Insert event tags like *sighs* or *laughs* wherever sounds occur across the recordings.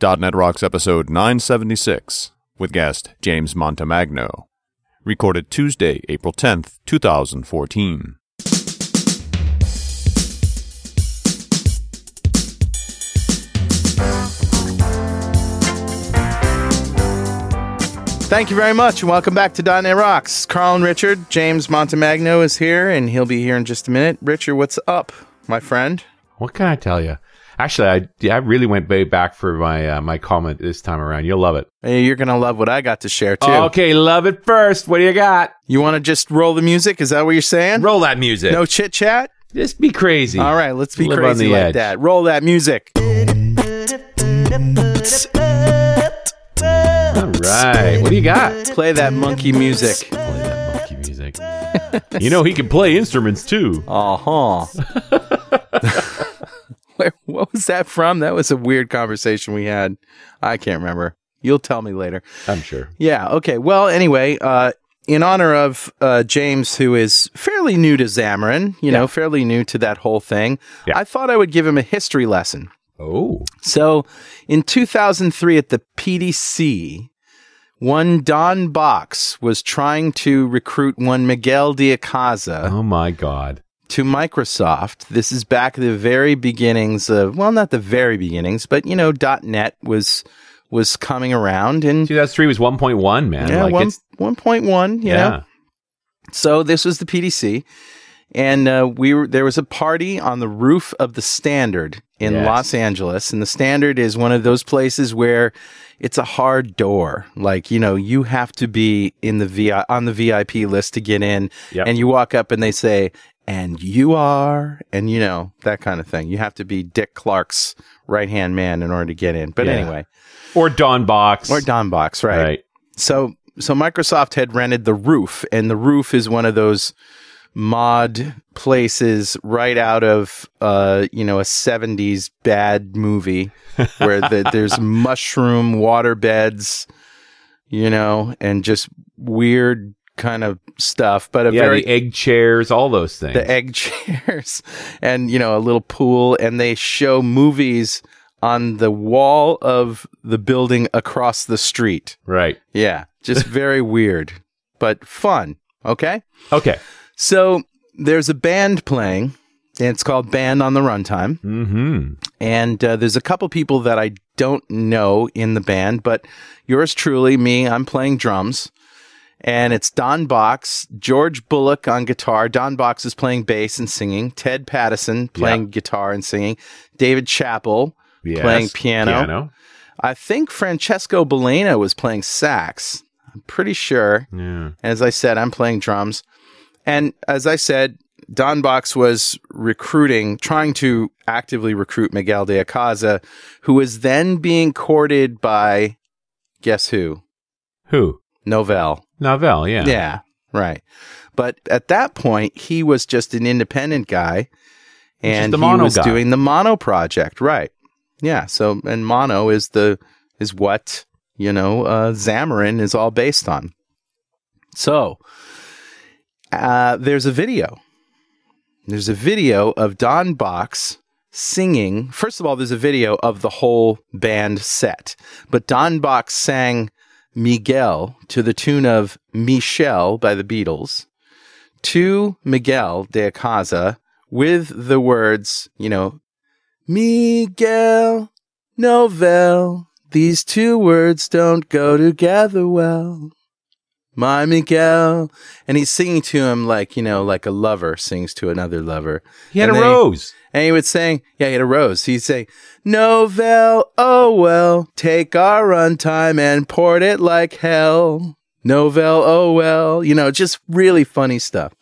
.NET Rocks episode 976 with guest James Montemagno. Recorded Tuesday, April 10th, 2014. Thank you very much, and welcome back to .NET Rocks. Carl and Richard, James Montemagno is here, and he'll be here in just a minute. Richard, what's up, my friend? What can I tell you? Actually, I, I really went way back for my uh, my comment this time around. You'll love it. Hey, you're gonna love what I got to share too. Okay, love it first. What do you got? You want to just roll the music? Is that what you're saying? Roll that music. No chit chat. Just be crazy. All right, let's be Live crazy like edge. that. Roll that music. All right. What do you got? Play that monkey music. Play that monkey music. *laughs* you know he can play instruments too. Uh huh. *laughs* Where, what was that from? That was a weird conversation we had. I can't remember. You'll tell me later. I'm sure. Yeah. Okay. Well, anyway, uh, in honor of uh, James, who is fairly new to Xamarin, you know, fairly new to that whole thing, Yeah. I thought I would give him a history lesson. Oh. So, in 2003 at the PDC, one Don Box was trying to recruit one Miguel de Icaza Oh my God. To Microsoft. This is back at the very beginnings of, well, not the very beginnings, but you know, .NET was was coming around and 2003 was 1.1, man. yeah, like one it's, one point one. Yeah. know, so this was the PDC, and uh, we were there was a party on the roof of the Standard in Yes. Los Angeles, and the Standard is one of those places where it's a hard door. Like you know, you have to be in the VI on the VIP list to get in, Yep. and you walk up and they say. And you are, and you know, that kind of thing. You have to be Dick Clark's right hand man in order to get in. But Yeah. anyway, Or Don Box. or Don Box, right? Right. So so Microsoft had rented the roof, and the roof is one of those mod places right out of uh you know a 70s bad movie *laughs* where the, there's mushroom water beds you know and just weird kind of stuff but a Yeah, very egg chairs, all those things. the egg *laughs* chairs and you know a little pool and they show movies on the wall of the building across the street right. yeah, just *laughs* very weird, but fun. Okay. Okay. So there's a band playing, and it's called Band on the Runtime. Mm-hmm. And uh, there's a couple people that I don't know in the band, but yours truly, me, I'm playing drums. And it's Don Box, George Bullock on guitar. Don Box is playing bass and singing. Ted Pattison playing guitar and singing. David Chappell Yes. playing piano. Piano. I think Francesco Balena was playing sax. I'm pretty sure. Yeah. As I said, I'm playing drums. And as I said, Don Box was recruiting, trying to actively recruit Miguel de Icaza, who was then being courted by, guess who? Who? Novell. Novell, yeah. Yeah, right. But at that point, he was just an independent guy, and he was guy. doing the Mono project, right? Yeah. So, and Mono is the is what you know uh, Xamarin is all based on. So, uh, there's a video. There's a video of Don Box singing. First of all, there's a video of the whole band set, but Don Box sang Miguel to the tune of Michelle by the Beatles to Miguel de Icaza with the words, you know, Miguel Novell. These two words don't go together well. My Miguel. And he's singing to him like, you know, like a lover sings to another lover. He had And a rose. And he would sing, yeah, he had a rose. He'd say, Novell, oh well, take our runtime and port it like hell. Novell, oh well, you know, just really funny stuff.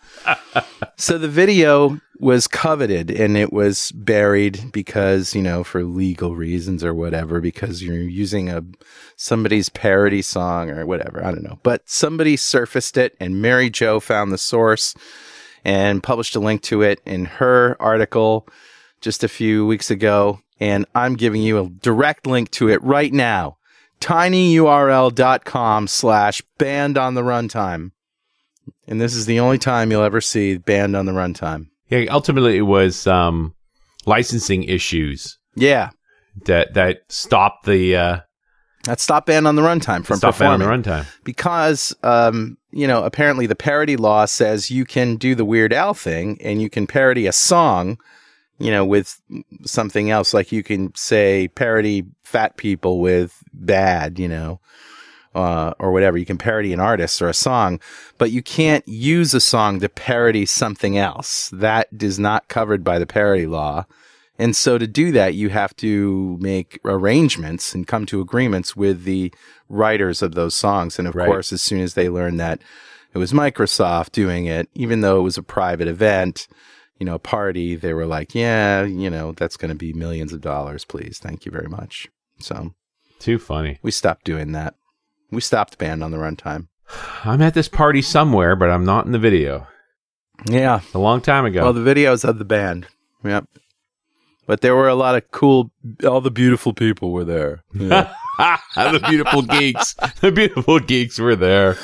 *laughs* so the video was coveted and it was buried because, you know, for legal reasons or whatever, because you're using a somebody's parody song or whatever. I don't know. But somebody surfaced it and Mary Jo found the source and published a link to it in her article just a few weeks ago. And I'm giving you a direct link to it right now. tinyurl.com slash band on the runtime. And this is the only time you'll ever see band on the runtime. Yeah, ultimately it was um, licensing issues. Yeah. that that stopped the uh, That stop band on the runtime from stop band on performing the runtime. because um, you know apparently the parody law says you can do the Weird Al thing and you can parody a song, you know, with something else. Like you can say parody fat people with bad, you know, uh, or whatever. You can parody an artist or a song, but you can't use a song to parody something else. That is not covered by the parody law. And so to do that, you have to make arrangements and come to agreements with the writers of those songs. And of Right. course, as soon as they learned that it was Microsoft doing it, even though it was a private event, you know, a party, they were like, yeah, you know, that's going to be millions of dollars, please. Thank you very much. So Too funny. we stopped doing that. We stopped the band on the runtime. *sighs* I'm at this party somewhere, but I'm not in the video. Yeah. A long time ago. Well, the videos of the band. Yep. But there were a lot of cool, all the beautiful people were there. Yeah. *laughs* the beautiful geeks. The beautiful geeks were there.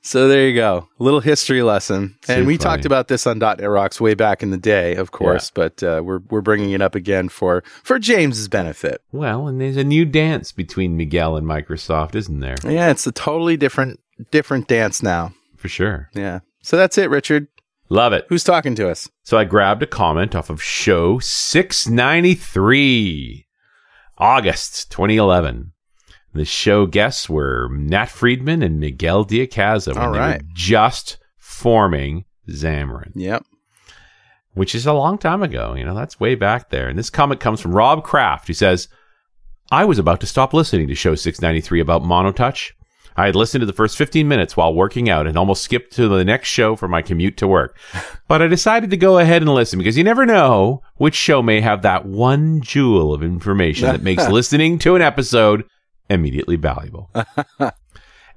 so there you go. A little history lesson. Too and we funny. talked about this on .NET Rocks way back in the day, of course, but uh, we're, we're bringing it up again for, for James's benefit. Well, and there's a new dance between Miguel and Microsoft, isn't there? Yeah, it's a totally different, different dance now. For sure. Yeah. So that's it, Richard. Love it. Who's talking to us? So I grabbed a comment off of show 693, August 2011. The show guests were Nat Friedman and Miguel de Icaza when All they were just forming Xamarin, Yep. which is a long time ago. You know, that's way back there. And this comment comes from Rob Kraft, who says, I was about to stop listening to show 693 about Monotouch. I had listened to the first 15 minutes while working out and almost skipped to the next show for my commute to work. *laughs* But I decided to go ahead and listen because you never know which show may have that one jewel of information that makes *laughs* listening to an episode immediately valuable. *laughs*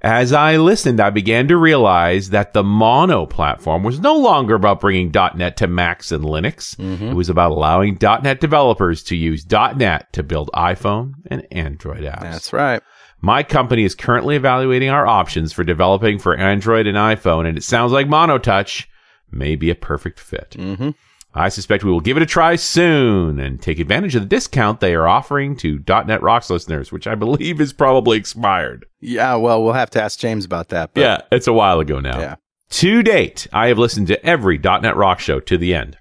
As I listened, I began to realize that the Mono platform was no longer about bringing .NET to Macs and Linux. Mm-hmm. It was about allowing .NET developers to use .NET to build iPhone and Android apps. That's right. My company is currently evaluating our options for developing for Android and iPhone, and it sounds like Monotouch may be a perfect fit. Mm-hmm. I suspect we will give it a try soon and take advantage of the discount they are offering to .NET Rocks listeners, which I believe is probably expired. Yeah, well, we'll have to ask James about that. But Yeah, it's a while ago now. Yeah. To date, I have listened to every .NET Rock show to the end.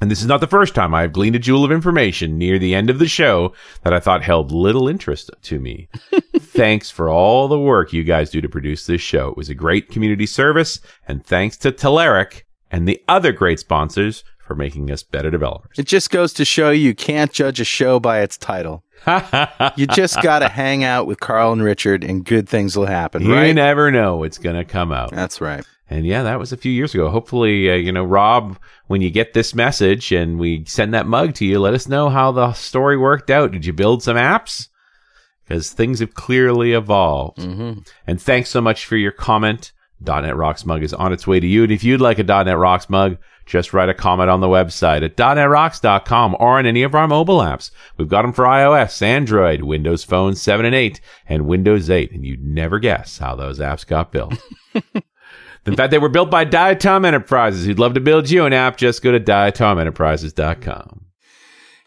And this is not the first time I have gleaned a jewel of information near the end of the show that I thought held little interest to me. *laughs* thanks for all the work you guys do to produce this show. It was a great community service, and thanks to Telerik and the other great sponsors for making us better developers. It just goes to show you can't judge a show by its title. *laughs* You just got to hang out with Carl and Richard, and good things will happen, you right? never know what's going to come out. That's right. And yeah, that was a few years ago. Hopefully, uh, you know, Rob, when you get this message and we send that mug to you, let us know how the story worked out. Did you build some apps? Because things have clearly evolved. Mm-hmm. And thanks so much for your comment. .NET Rocks mug is on its way to you. And if you'd like a .NET Rocks mug, just write a comment on the website at .NETRocks.com or on any of our mobile apps. We've got them for iOS, Android, Windows Phone 7 and 8, and Windows 8. And you'd never guess how those apps got built. *laughs* In fact, they were built by Diatom Enterprises. Who'd love to build you an app, just go to diatomenterprises.com.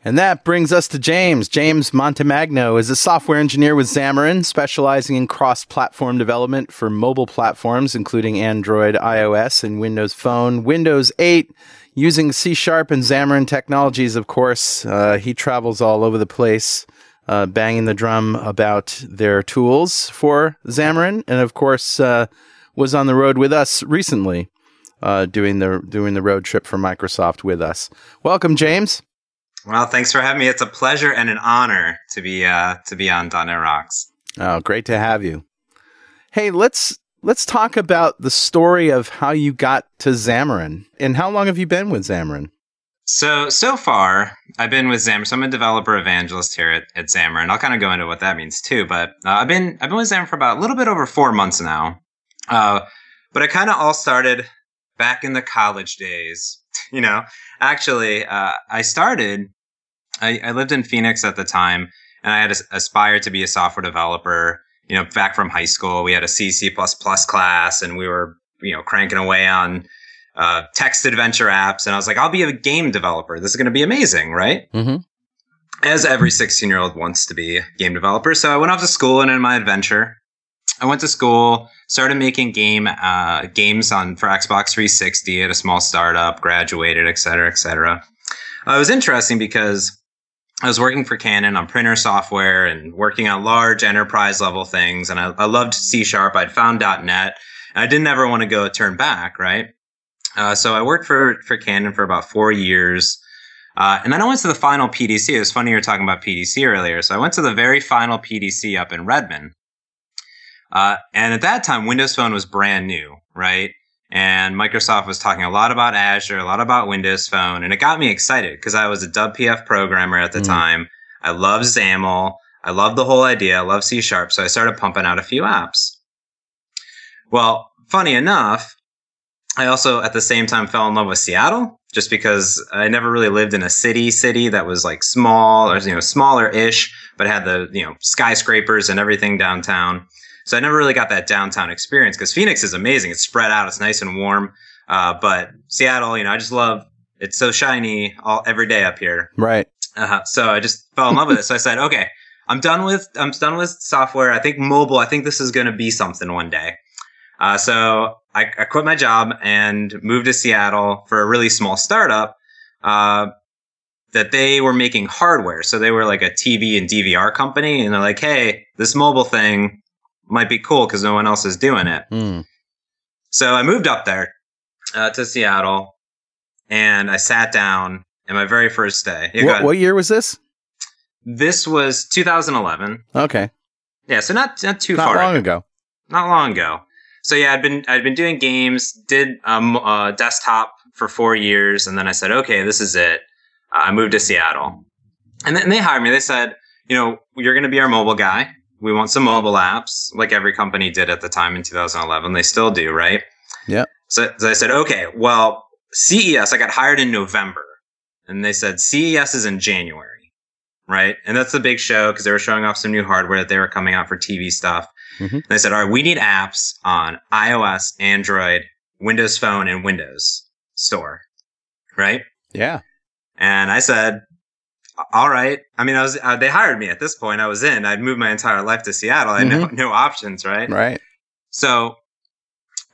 And that brings us to James. James Montemagno is a software engineer with Xamarin, specializing in cross platform development for mobile platforms, including Android, iOS, and Windows Phone, Windows 8, using C Sharp and Xamarin technologies, of course. Uh, he travels all over the place, uh, banging the drum about their tools for Xamarin, and of course, uh, was on the road with us recently, uh, doing the doing the road trip for Microsoft with us. Welcome, James. Well, thanks for having me. It's a pleasure and an honor to be uh, to be on .NET Rocks. Oh, great to have you. Hey, let's let's talk about the story of how you got to Xamarin and how long have you been with Xamarin? So so far, I've been with Xamarin. So I'm a developer evangelist here at, at Xamarin. I'll kind of go into what that means too. But uh, I've been I've been with Xamarin for about a little bit over four months now. Uh, but it kind of all started back in the college days. *laughs* You know, actually, uh, I started. I, I lived in Phoenix at the time, and I had aspired to be a software developer. You know, back from high school, we had a C C class, and we were you know cranking away on uh, text adventure apps. And I was like, I'll be a game developer. This is going to be amazing, right? Mm-hmm. as every 16 year old wants to be a game developer. So I went off to school and in my adventure, I went to school, started making game uh, games on for Xbox 360 at a small startup, graduated, et cetera, et cetera. Uh, it was interesting because I was working for Canon on printer software and working on large enterprise level things. And I, I loved C sharp. I'd found .NET. And I didn't ever want to go turn back, right? Uh, so I worked for, for Canon for about four years. Uh, and then I went to the final PDC. It was funny you were talking about PDC earlier. So I went to the very final PDC up in Redmond. Uh, and at that time, Windows Phone was brand new, right? And Microsoft was talking a lot about Azure, a lot about Windows Phone, and it got me excited because I was a WPF programmer at the mm. time. I love XAML. I love the whole idea. I love C Sharp. So I started pumping out a few apps. Well, funny enough, I also at the same time fell in love with Seattle just because I never really lived in a city city that was like small or you know smaller ish, but had the you know skyscrapers and everything downtown. So I never really got that downtown experience because Phoenix is amazing. It's spread out. It's nice and warm. Uh, but Seattle, you know, I just love. It's so shiny all every day up here. Right. Uh-huh. So I just fell in love with it. So I said, okay, I'm done with I'm done with software. I think mobile. I think this is going to be something one day. Uh, so I, I, quit my job and moved to Seattle for a really small startup. Uh, that they were making hardware. So they were like a TV and DVR company. And they're like, Hey, this mobile thing, might be cool because no one else is doing it. Mm. So I moved up there uh, to Seattle and I sat down in my very first day. Yeah, what, what, year was this? This was 2011. Okay. Yeah, so not not too far. not far long ago. ago. Not long ago. So yeah, I'd been I'd been doing games, did um uh, desktop for four years, and then I said, okay, this is it. Uh, I moved to Seattle, and then they hired me. They said, you know, you're going to be our mobile guy we want some mobile apps, like every company did at the time in 2011. They still do, right? Yeah. So, so I said, okay, well, CES, I got hired in November, and they said CES is in January, right? And that's the big show because they were showing off some new hardware that they were coming out for TV stuff. Mm-hmm. And they said, all right, we need apps on iOS, Android, Windows Phone, and Windows Store, right? Yeah. And I said, all right. I mean, I was, uh, they hired me at this point. I was in, I'd moved my entire life to Seattle. I had mm-hmm. no, no options, right? Right. So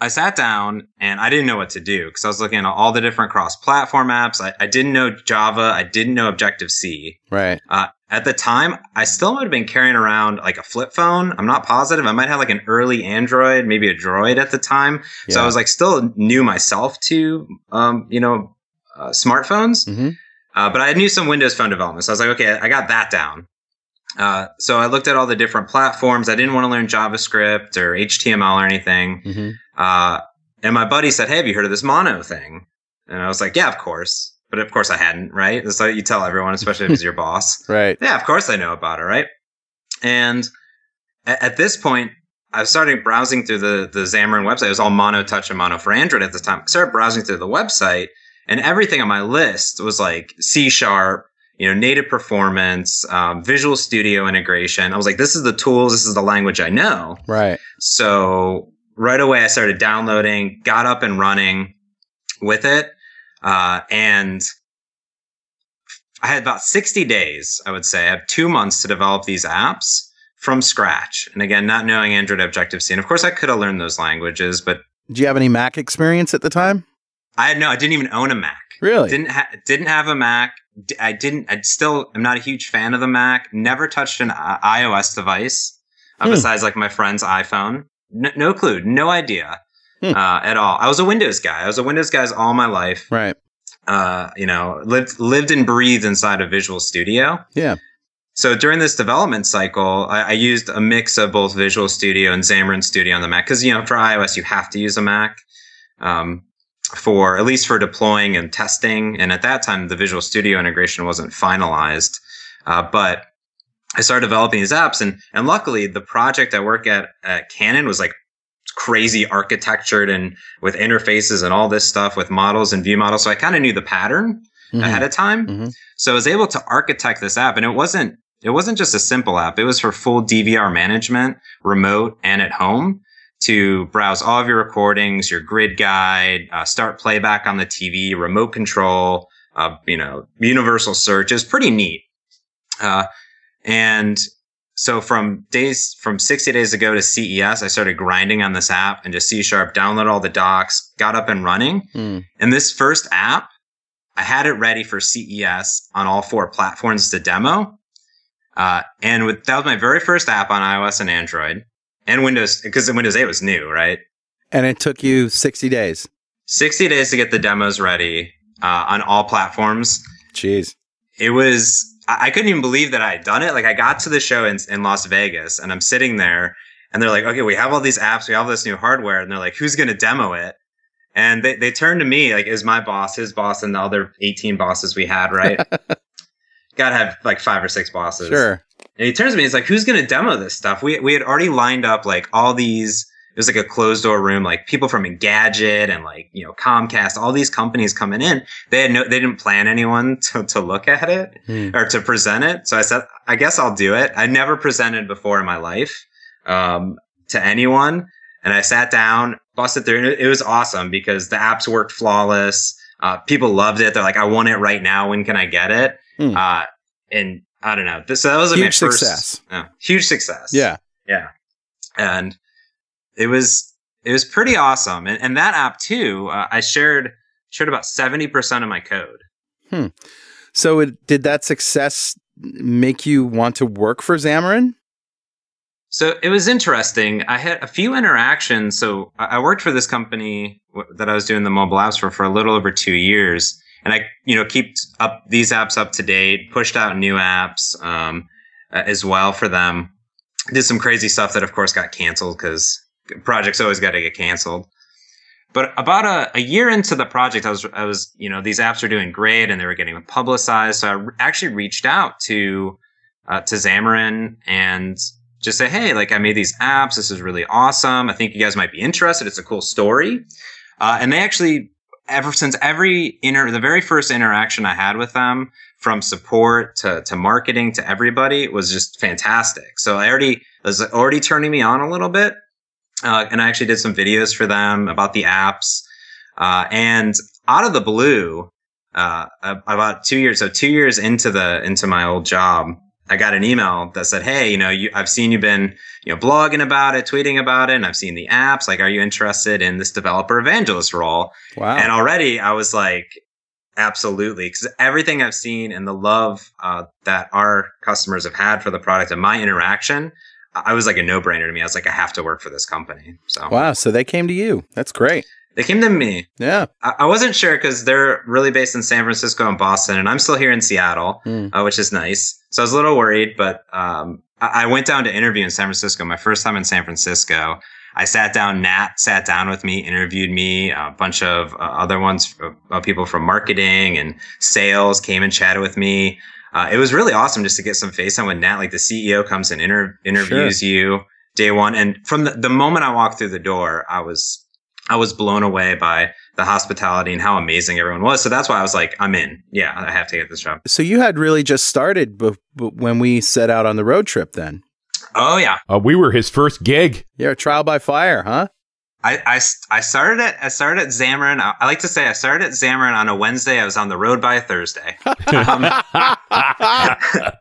I sat down and I didn't know what to do because I was looking at all the different cross platform apps. I, I, didn't know Java. I didn't know Objective C. Right. Uh, at the time, I still would have been carrying around like a flip phone. I'm not positive. I might have like an early Android, maybe a Droid at the time. Yeah. So I was like still new myself to, um, you know, uh, smartphones. Mm-hmm. Uh, but I knew some Windows Phone development. So I was like, okay, I got that down. Uh, so I looked at all the different platforms. I didn't want to learn JavaScript or HTML or anything. Mm-hmm. Uh, and my buddy said, Hey, have you heard of this mono thing? And I was like, Yeah, of course. But of course I hadn't, right? That's what you tell everyone, especially if it's your *laughs* boss. Right. Yeah, of course I know about it, right? And at, at this point, I started browsing through the, the Xamarin website. It was all mono touch and mono for Android at the time. I started browsing through the website and everything on my list was like C sharp, you know, native performance, um, Visual Studio integration. I was like, this is the tools, this is the language I know. Right. So right away, I started downloading, got up and running with it, uh, and I had about 60 days, I would say. I have two months to develop these apps from scratch. And again, not knowing Android Objective C. And of course, I could have learned those languages, but. Do you have any Mac experience at the time? I no, I didn't even own a Mac. Really? Didn't ha- didn't have a Mac. I didn't. I still am not a huge fan of the Mac. Never touched an I- iOS device uh, hmm. besides like my friend's iPhone. No, no clue. No idea hmm. uh, at all. I was a Windows guy. I was a Windows guy all my life. Right. Uh, you know, lived lived and breathed inside of Visual Studio. Yeah. So during this development cycle, I, I, used a mix of both Visual Studio and Xamarin Studio on the Mac because you know for iOS you have to use a Mac. Um, for at least for deploying and testing. And at that time, the Visual Studio integration wasn't finalized. Uh, but I started developing these apps, and and luckily, the project I work at at Canon was like crazy architectured and with interfaces and all this stuff with models and view models. So I kind of knew the pattern mm-hmm. ahead of time. Mm-hmm. So I was able to architect this app, and it wasn't it wasn't just a simple app. It was for full DVR management, remote and at home to browse all of your recordings, your grid guide, uh, start playback on the TV, remote control, uh, you know, universal search is pretty neat. Uh, and so from days from 60 days ago to CES, I started grinding on this app and just C sharp, download all the docs, got up and running. Hmm. And this first app, I had it ready for CES on all four platforms to demo. Uh, and with, that was my very first app on iOS and Android and Windows, because Windows 8 was new, right? And it took you 60 days. 60 days to get the demos ready uh, on all platforms. Jeez. It was, I I couldn't even believe that I had done it. Like I got to the show in, in Las Vegas and I'm sitting there and they're like, okay, we have all these apps. We have all this new hardware. And they're like, who's going to demo it? And they, they turned to me like, is my boss, his boss, and the other 18 bosses we had, right? *laughs* Gotta have like five or six bosses. Sure. And he turns to me, he's like, who's going to demo this stuff? We, we had already lined up like all these, it was like a closed door room, like people from Engadget and like, you know, Comcast, all these companies coming in. They had no, they didn't plan anyone *laughs* to, to look at it Hmm. or to present it. So I said, I guess I'll do it. I never presented before in my life, um, to anyone. And I sat down, busted through and it, it was awesome because the apps worked flawless. Uh, people loved it. They're like, I want it right now. When can I get it? Hmm. Uh, and I don't know. This, so that was like my Huge first- success. yeah, huge success. Yeah. Yeah. And it was, it was pretty awesome. And, and that app too, uh, I shared, shared about 70% of my code. Hmm. So it, did that success make you want to work for Xamarin? So it was interesting. I had a few interactions. So I I worked for this company that I was doing the mobile apps for for a little over two years, and I, you know, keep up these apps up to date, pushed out new apps um, as well for them. Did some crazy stuff that, of course, got canceled because projects always got to get canceled. But about a, a year into the project, I was, I was, you know, these apps were doing great and they were getting publicized. So I re- actually reached out to, uh, to Xamarin and just say, Hey, like I made these apps. This is really awesome. I think you guys might be interested. It's a cool story. Uh, and they actually, ever since every inter, the very first interaction I had with them from support to, to marketing to everybody was just fantastic. So I already was already turning me on a little bit. Uh, and I actually did some videos for them about the apps. Uh, and out of the blue, uh, about two years, so two years into the, into my old job, I got an email that said, Hey, you know, you, I've seen you've been, you know, blogging about it, tweeting about it, and I've seen the apps. Like, are you interested in this developer evangelist role? Wow. And already I was like, absolutely. Because everything I've seen and the love uh, that our customers have had for the product and my interaction, I was like a no brainer to me. I was like, I have to work for this company. So wow. So they came to you. That's great. they came to me. Yeah. I, I wasn't sure because they're really based in San Francisco and Boston, and I'm still here in Seattle, Hmm. uh, which is nice. So I was a little worried, but um, I, I went down to interview in San Francisco. My first time in San Francisco. I sat down. Nat sat down with me, interviewed me. A bunch of uh, other ones, uh, uh, people from marketing and sales came and chatted with me. Uh, it was really awesome just to get some face time with Nat. Like the CEO comes and inter- interviews you day one, and from the, the moment I walked through the door, I was I was blown away by the hospitality and how amazing everyone was. So that's why I was like, I'm in. Yeah, I have to get this job. So you had really just started b- b- when we set out on the road trip then. Oh yeah. Uh, we were his first gig. Yeah, trial by fire, huh? I, I, I started at I started at Xamarin. I, I like to say I started at Xamarin on a Wednesday. I was on the road by a Thursday. *laughs* Um, *laughs*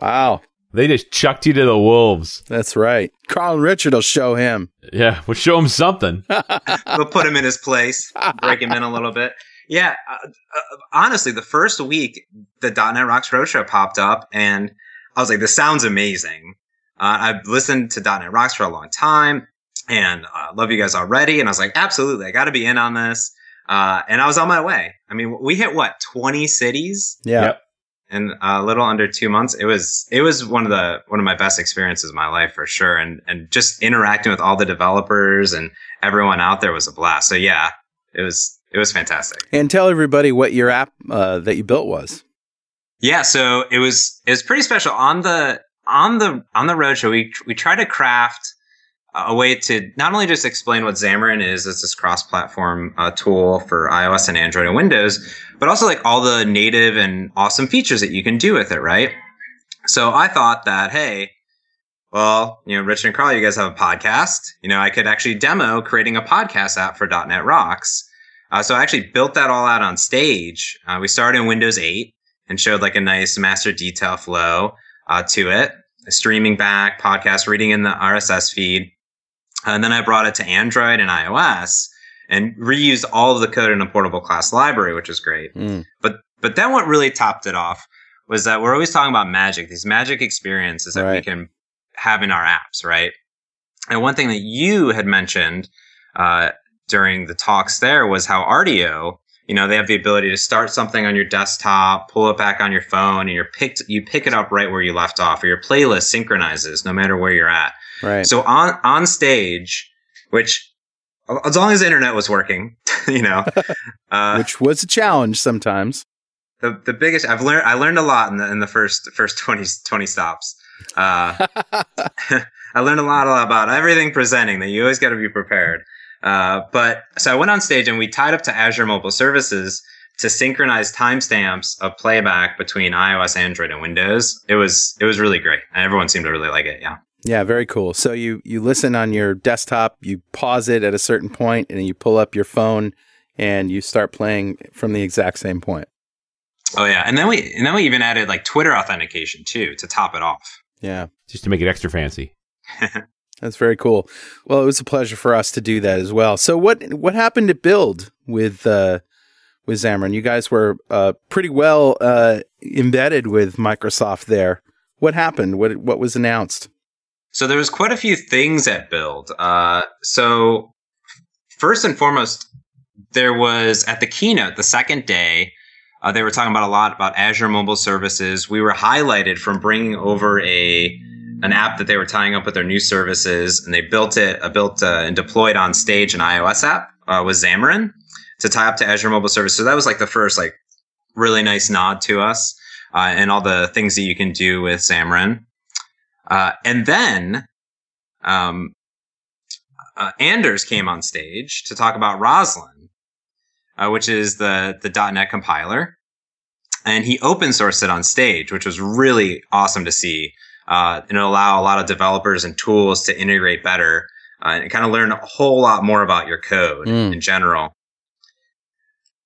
Wow. They just chucked you to the wolves. That's right. Carl and Richard will show him. Yeah, we'll show him something. *laughs* we'll put him in his place, break him in a little bit. Yeah, uh, uh, honestly, the first week the .NET Rocks Roadshow popped up, and I was like, "This sounds amazing." Uh, I've listened to .NET Rocks for a long time, and uh, love you guys already. And I was like, "Absolutely, I got to be in on this." Uh, and I was on my way. I mean, we hit what twenty cities Yeah. Yep. In a little under two months. It was it was one of the one of my best experiences of my life for sure. And and just interacting with all the developers and everyone out there was a blast. So yeah, it was it was fantastic. And tell everybody what your app uh, that you built was. Yeah, so it was it was pretty special on the on the on the roadshow. We we tried to craft a way to not only just explain what Xamarin is as this cross-platform uh, tool for iOS and Android and Windows, but also like all the native and awesome features that you can do with it, right? So I thought that hey, well, you know, Rich and Carl, you guys have a podcast. You know, I could actually demo creating a podcast app for .NET Rocks. Uh, so I actually built that all out on stage. Uh, we started in Windows 8 and showed like a nice master detail flow uh, to it, streaming back, podcast, reading in the RSS feed. And then I brought it to Android and iOS and reused all of the code in a portable class library, which is great. Mm. But but then what really topped it off was that we're always talking about magic, these magic experiences that we can have in our apps, right? And one thing that you had mentioned uh, during the talks there was how Rdio, you know, they have the ability to start something on your desktop, pull it back on your phone, and you're picked, you pick it up right where you left off, or your playlist synchronizes no matter where you're at. Right. So on on stage, which as long as the internet was working, *laughs* you know, *laughs* uh, Which was a challenge sometimes. the the biggest I've learned I learned a lot in the in the first first 20, 20 stops. Uh, *laughs* I learned a lot about everything presenting that you always got to be prepared. Uh, but so I went on stage and we tied up to Azure Mobile Services to synchronize timestamps of playback between iOS, Android, and Windows. It was it was really great, and everyone seemed to really like it. Yeah. Yeah, very cool. So you you listen on your desktop, you pause it at a certain point, and then you pull up your phone and you start playing from the exact same point. Oh yeah, and then we and then we even added like Twitter authentication too to top it off. Yeah, just to make it extra fancy. *laughs* that's very cool. Well, it was a pleasure for us to do that as well. So what what happened to build with uh, with Xamarin? You guys were uh, pretty well uh, embedded with Microsoft there. What happened? What what was announced? So there was quite a few things at Build. Uh, so first and foremost, there was at the keynote the second day. Uh, they were talking about a lot about Azure Mobile Services. We were highlighted from bringing over a an app that they were tying up with their new services, and they built it, uh, built uh, and deployed on stage an iOS app uh, with Xamarin to tie up to Azure Mobile Services. So that was like the first like really nice nod to us uh, and all the things that you can do with Xamarin. Uh, and then um, uh, Anders came on stage to talk about Roslyn, uh, which is the the .NET compiler, and he open sourced it on stage, which was really awesome to see. Uh, and it'll allow a lot of developers and tools to integrate better uh, and kind of learn a whole lot more about your code Mm. in general.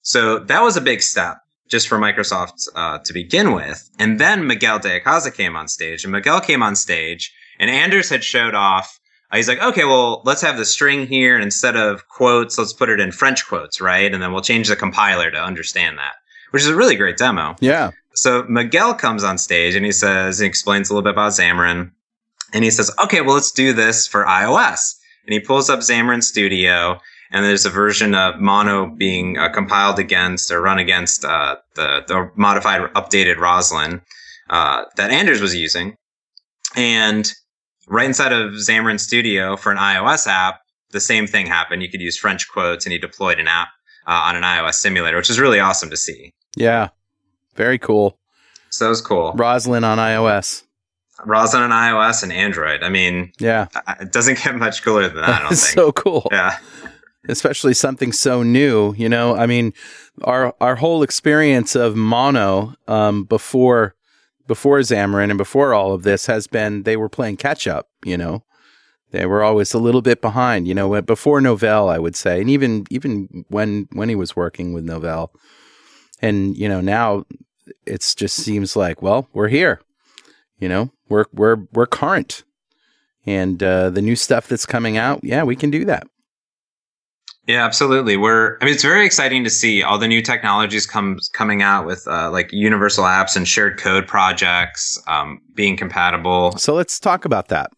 So that was a big step just for Microsoft uh, to begin with. And then Miguel de Icaza came on stage, and Miguel came on stage, and Anders had showed off. Uh, he's like, okay, well, let's have the string here, and instead of quotes, let's put it in French quotes, right? And then we'll change the compiler to understand that, which is a really great demo. Yeah, So Miguel comes on stage and he says, he explains a little bit about Xamarin. And he says, okay, well, let's do this for iOS. And he pulls up Xamarin Studio and there's a version of Mono being uh, compiled against or run against uh, the, the modified, updated Roslyn uh, that Anders was using. And right inside of Xamarin Studio for an iOS app, the same thing happened. You could use French quotes and he deployed an app uh, on an iOS simulator, which is really awesome to see. yeah, very cool. So that was cool. Roslyn on iOS. Roslyn on iOS and Android. I mean, Yeah, it doesn't *laughs* get much cooler than that. I don't *laughs* think. so cool. yeah, especially something so new. You know, I mean, our our whole experience of mono um, before before Xamarin and before all of this has been they were playing catch up. You know, they were always a little bit behind. You know, before Novell, I would say, and even even when when he was working with Novell, and you know now it's just seems like well we're here. You know, we're we're we're current. And uh, the new stuff that's coming out, yeah, we can do that. Yeah, absolutely. We're. I mean, it's very exciting to see all the new technologies comes coming out with uh, like universal apps and shared code projects um, being compatible. So let's talk about that.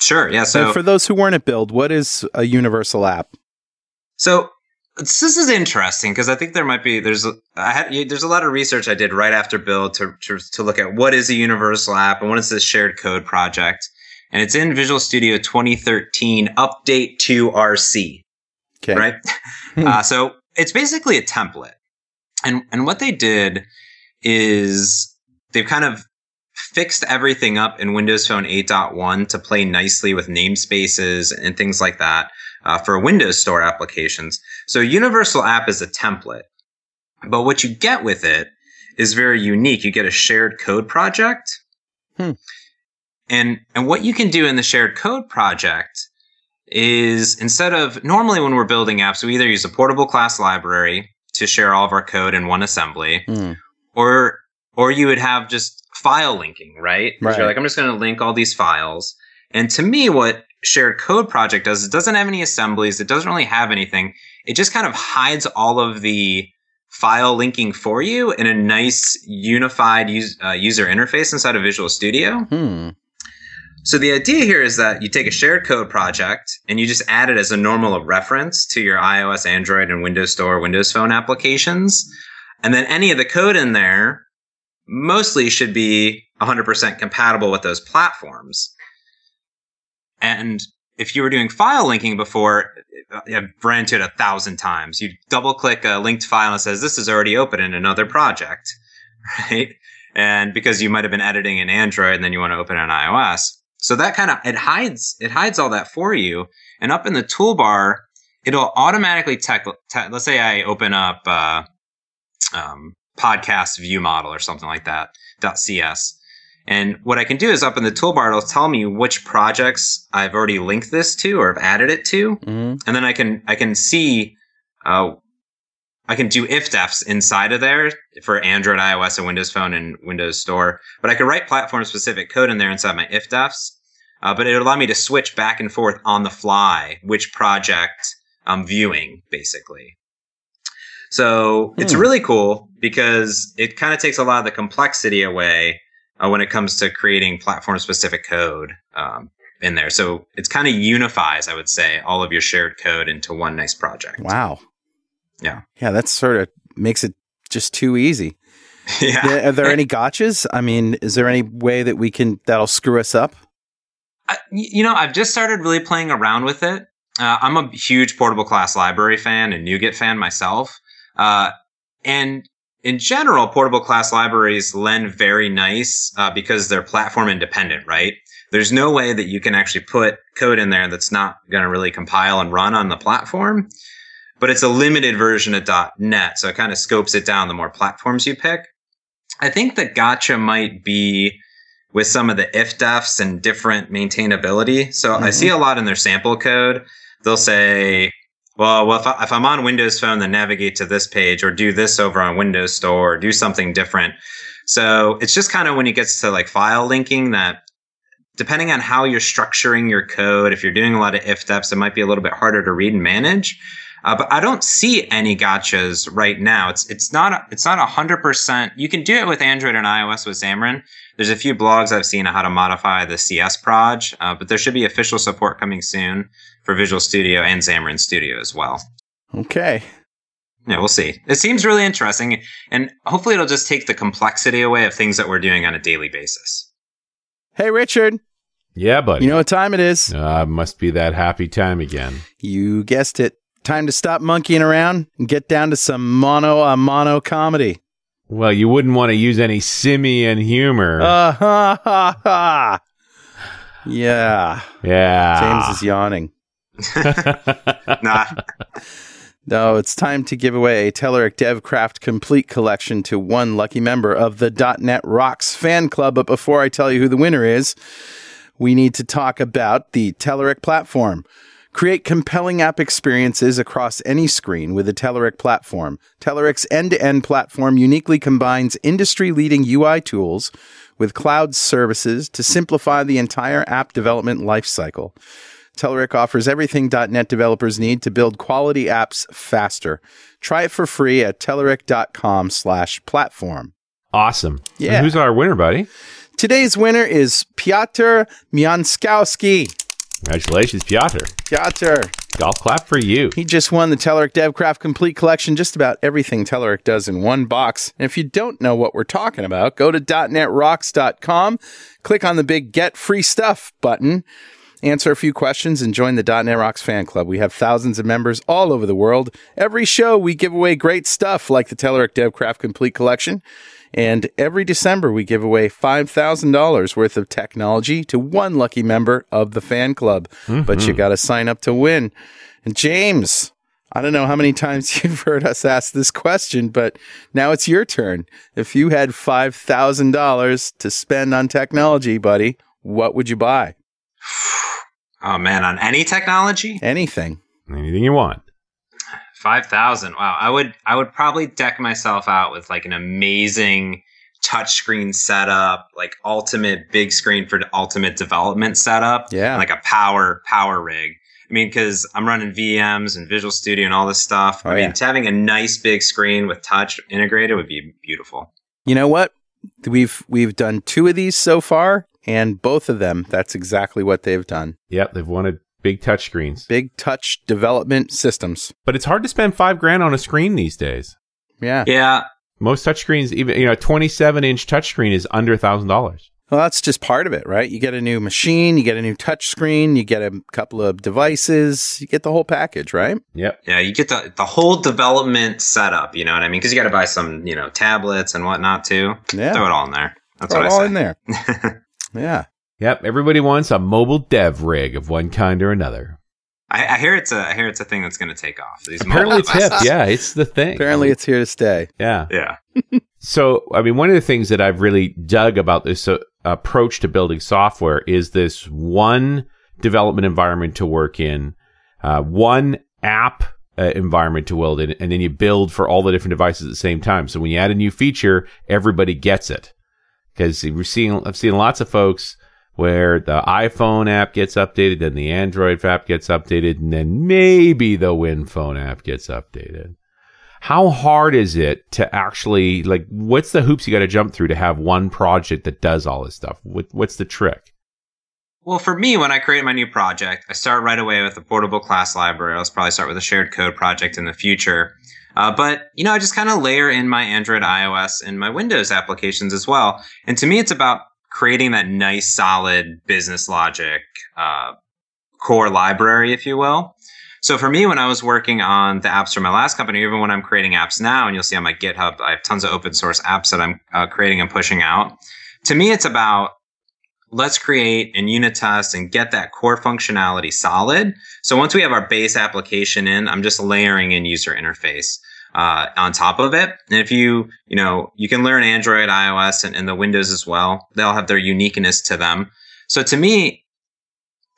Sure. Yeah. So, So for those who weren't at Build, what is a universal app? So this is interesting because I think there might be there's a- I had there's a lot of research I did right after build to, to to look at what is a universal app and what is this shared code project, and it's in Visual Studio 2013 Update to RC, Okay. right? *laughs* Hmm. uh, so it's basically a template, and and what they did is they've kind of fixed everything up in Windows Phone 8.1 to play nicely with namespaces and things like that uh, for Windows Store applications. So Universal App is a template, but what you get with it is very unique. You get a shared code project, Hmm. and and what you can do in the shared code project is instead of normally when we're building apps, we either use a portable class library to share all of our code in one assembly, Hmm. or or you would have just file linking, right? Right. You're like, I'm just going to link all these files. And to me, what Shared Code Project does, it doesn't have any assemblies. It doesn't really have anything. It just kind of hides all of the file linking for you in a nice unified use, uh, user interface inside of Visual Studio. Hmm. So the idea here is that you take a shared code project and you just add it as a normal reference to your iOS, Android, and Windows Store, Windows Phone applications. And then any of the code in there mostly should be 100% compatible with those platforms. And if you were doing file linking before, I've ran it a thousand times. You double click a linked file and says this is already open in another project, *laughs* right? And because you might have been editing in Android and then you want to open on iOS. So that kind of it hides it hides all that for you. And up in the toolbar, it'll automatically tech. te- let's say I open up uh, um, podcast view model or something like that Dot .cs, and what I can do is up in the toolbar, it'll tell me which projects I've already linked this to or have added it to, Mhm. and then I can I can see. Uh, I can do if defs inside of there for Android, iOS, and Windows Phone and Windows Store. But I could write platform specific code in there inside my if defs. Uh, but it would allow me to switch back and forth on the fly which project I'm viewing, basically. So it's Hmm. really cool because it kind of takes a lot of the complexity away uh, when it comes to creating platform specific code um, in there. So it's kind of unifies, I would say, all of your shared code into one nice project. Wow. Yeah. Yeah, that sort of makes it just too easy. *laughs* yeah. Are there any gotchas? I mean, is there any way that we can that'll screw us up? I, you know, I've just started really playing around with it. Uh, I'm a huge portable class library fan and NuGet fan myself. Uh, and in general, portable class libraries lend very nice uh, because they're platform independent, right? There's no way that you can actually put code in there that's not going to really compile and run on the platform. But it's a limited version of .NET, so it kind of scopes it down the more platforms you pick. I think the gotcha might be with some of the if defs and different maintainability. So I Mhm. see a lot in their sample code. They'll say, well, well if, I, if I'm on Windows Phone, then navigate to this page or do this over on Windows Store or do something different. So it's just kind of when it gets to like file linking that depending on how you're structuring your code, if you're doing a lot of if defs, it might be a little bit harder to read and manage. Uh, but I don't see any gotchas right now. It's it's not a, it's not a hundred percent. You can do it with Android and iOS with Xamarin. There's a few blogs I've seen on how to modify the CS proj, uh, but there should be official support coming soon for Visual Studio and Xamarin Studio as well. Okay. Yeah, we'll see. It seems really interesting, and hopefully it'll just take the complexity away of things that we're doing on a daily basis. Hey, Richard. Yeah, buddy. You know what time it is? uh, must be that happy time again. You guessed it. Time to stop monkeying around and get down to some mono a mono comedy. Well, you wouldn't want to use any simian humor. Uh, ha, ha, ha. Yeah. yeah. James is yawning. *laughs* nah, No, it's time to give away a Telerik DevCraft Complete Collection to one lucky member of the .NET Rocks fan club. But before I tell you who the winner is, we need to talk about the Telerik platform. Create compelling app experiences across any screen with the Telerik platform. Telerik's end-to-end platform uniquely combines industry-leading UI tools with cloud services to simplify the entire app development lifecycle. Telerik offers everything .NET developers need to build quality apps faster. Try it for free at telerik.com slash platform. awesome. Yeah. And who's our winner, buddy? Today's winner is Piotr Mianskowski. Congratulations, Piotr. Piotr, Golf clap for you. he just won the Telerik DevCraft Complete Collection, just about everything Telerik does in one box. And if you don't know what we're talking about, go to .NETRocks.com, click on the big Get Free Stuff button, answer a few questions, and join the .NET Rocks fan club. We have thousands of members all over the world. Every show, we give away great stuff like the Telerik DevCraft Complete Collection. And every December, we give away $5,000 worth of technology to one lucky member of the fan club. Mm-hmm. But you got to sign up to win. And James, I don't know how many times *laughs* you've heard us ask this question, but now it's your turn. If you had $5,000 to spend on technology, buddy, what would you buy? *sighs* *laughs* oh man, on any technology, Anything. Anything you want. five thousand. Wow, I would I would probably deck myself out with like an amazing touchscreen setup, like ultimate big screen for the ultimate development setup. Yeah. Like a power power rig. I mean, because I'm running VMs and Visual Studio and all this stuff. Oh, I mean, yeah. having a nice big screen with touch integrated would be beautiful. You know what? We've we've done two of these so far, and both of them, that's exactly what they've done. Yep, they've wanted big touchscreens. Big touch development systems. But it's hard to spend five grand on a screen these days. Yeah. Yeah. Most touchscreens, even you know, a 27 inch touchscreen is under a thousand dollars. Well, that's just part of it, right? You get a new machine, you get a new touch screen, you get a couple of devices, you get the whole package, right? Yep. Yeah, you get the the whole development setup. You know what I mean? Because you got to buy some, you know, tablets and whatnot too. Yeah. Throw it all in there. That's Throw what it I all say. in there. *laughs* Yeah. Yep. Everybody wants a mobile dev rig of one kind or another. I, I hear it's a I hear it's a thing that's going to take off. These Apparently, mobile it's hip. Yeah, it's the thing. Apparently, it's here to stay. yeah. Yeah. *laughs* So, I mean, one of the things that I've really dug about this uh, approach to building software is this one development environment to work in, uh, one app uh, environment to build in, and then you build for all the different devices at the same time. So when you add a new feature, everybody gets it. Because we're seeing, I've seen lots of folks where the iPhone app gets updated, then the Android app gets updated, and then maybe the WinPhone app gets updated how hard is it to actually like what's the hoops you got to jump through to have one project that does all this stuff what, what's the trick Well, for me, when I create my new project, I start right away with a portable class library. I'll probably start with a shared code project in the future. Uh, but, you know, I just kind of layer in my Android, iOS, and my Windows applications as well. And to me, it's about creating that nice, solid business logic uh, core library, if you will. So for me, when I was working on the apps for my last company, even when I'm creating apps now, and you'll see on my GitHub, I have tons of open source apps that I'm uh, creating and pushing out. To me, it's about let's create and unit test and get that core functionality solid. So once we have our base application in, I'm just layering in user interface uh, on top of it. And if you, you know, you can learn Android, iOS, and, and the Windows as well. They'll have their uniqueness to them. So to me,